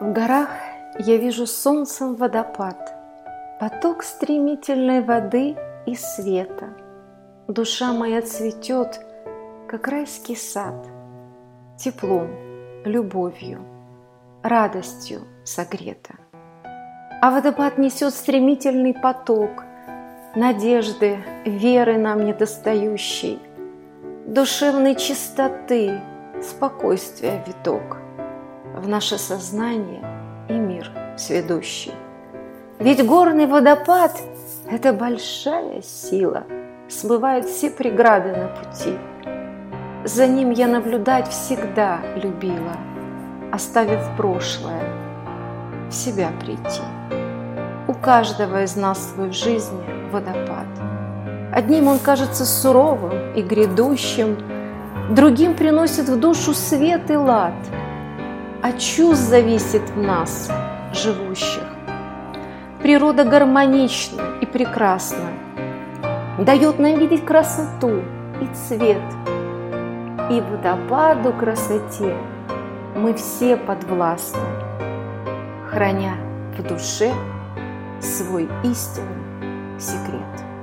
В горах я вижу солнцем водопад, Поток стремительной воды и света. Душа моя цветет, как райский сад, Теплом, любовью, радостью согрета. А водопад несет стремительный поток Надежды, веры нам недостающей, Душевной чистоты, спокойствия виток В наше сознание и мир сведущий. Ведь горный водопад – это большая сила, Смывает все преграды на пути. За ним я наблюдать всегда любила, Оставив прошлое, в себя прийти. У каждого из нас свой в жизни водопад. Одним он кажется суровым и грядущим, Другим приносит в душу свет и лад. От чувств зависит в нас, живущих. Природа гармонична и прекрасна, Дает нам видеть красоту и цвет. И водопаду красоте мы все подвластны, Храня в душе свой истинный секрет.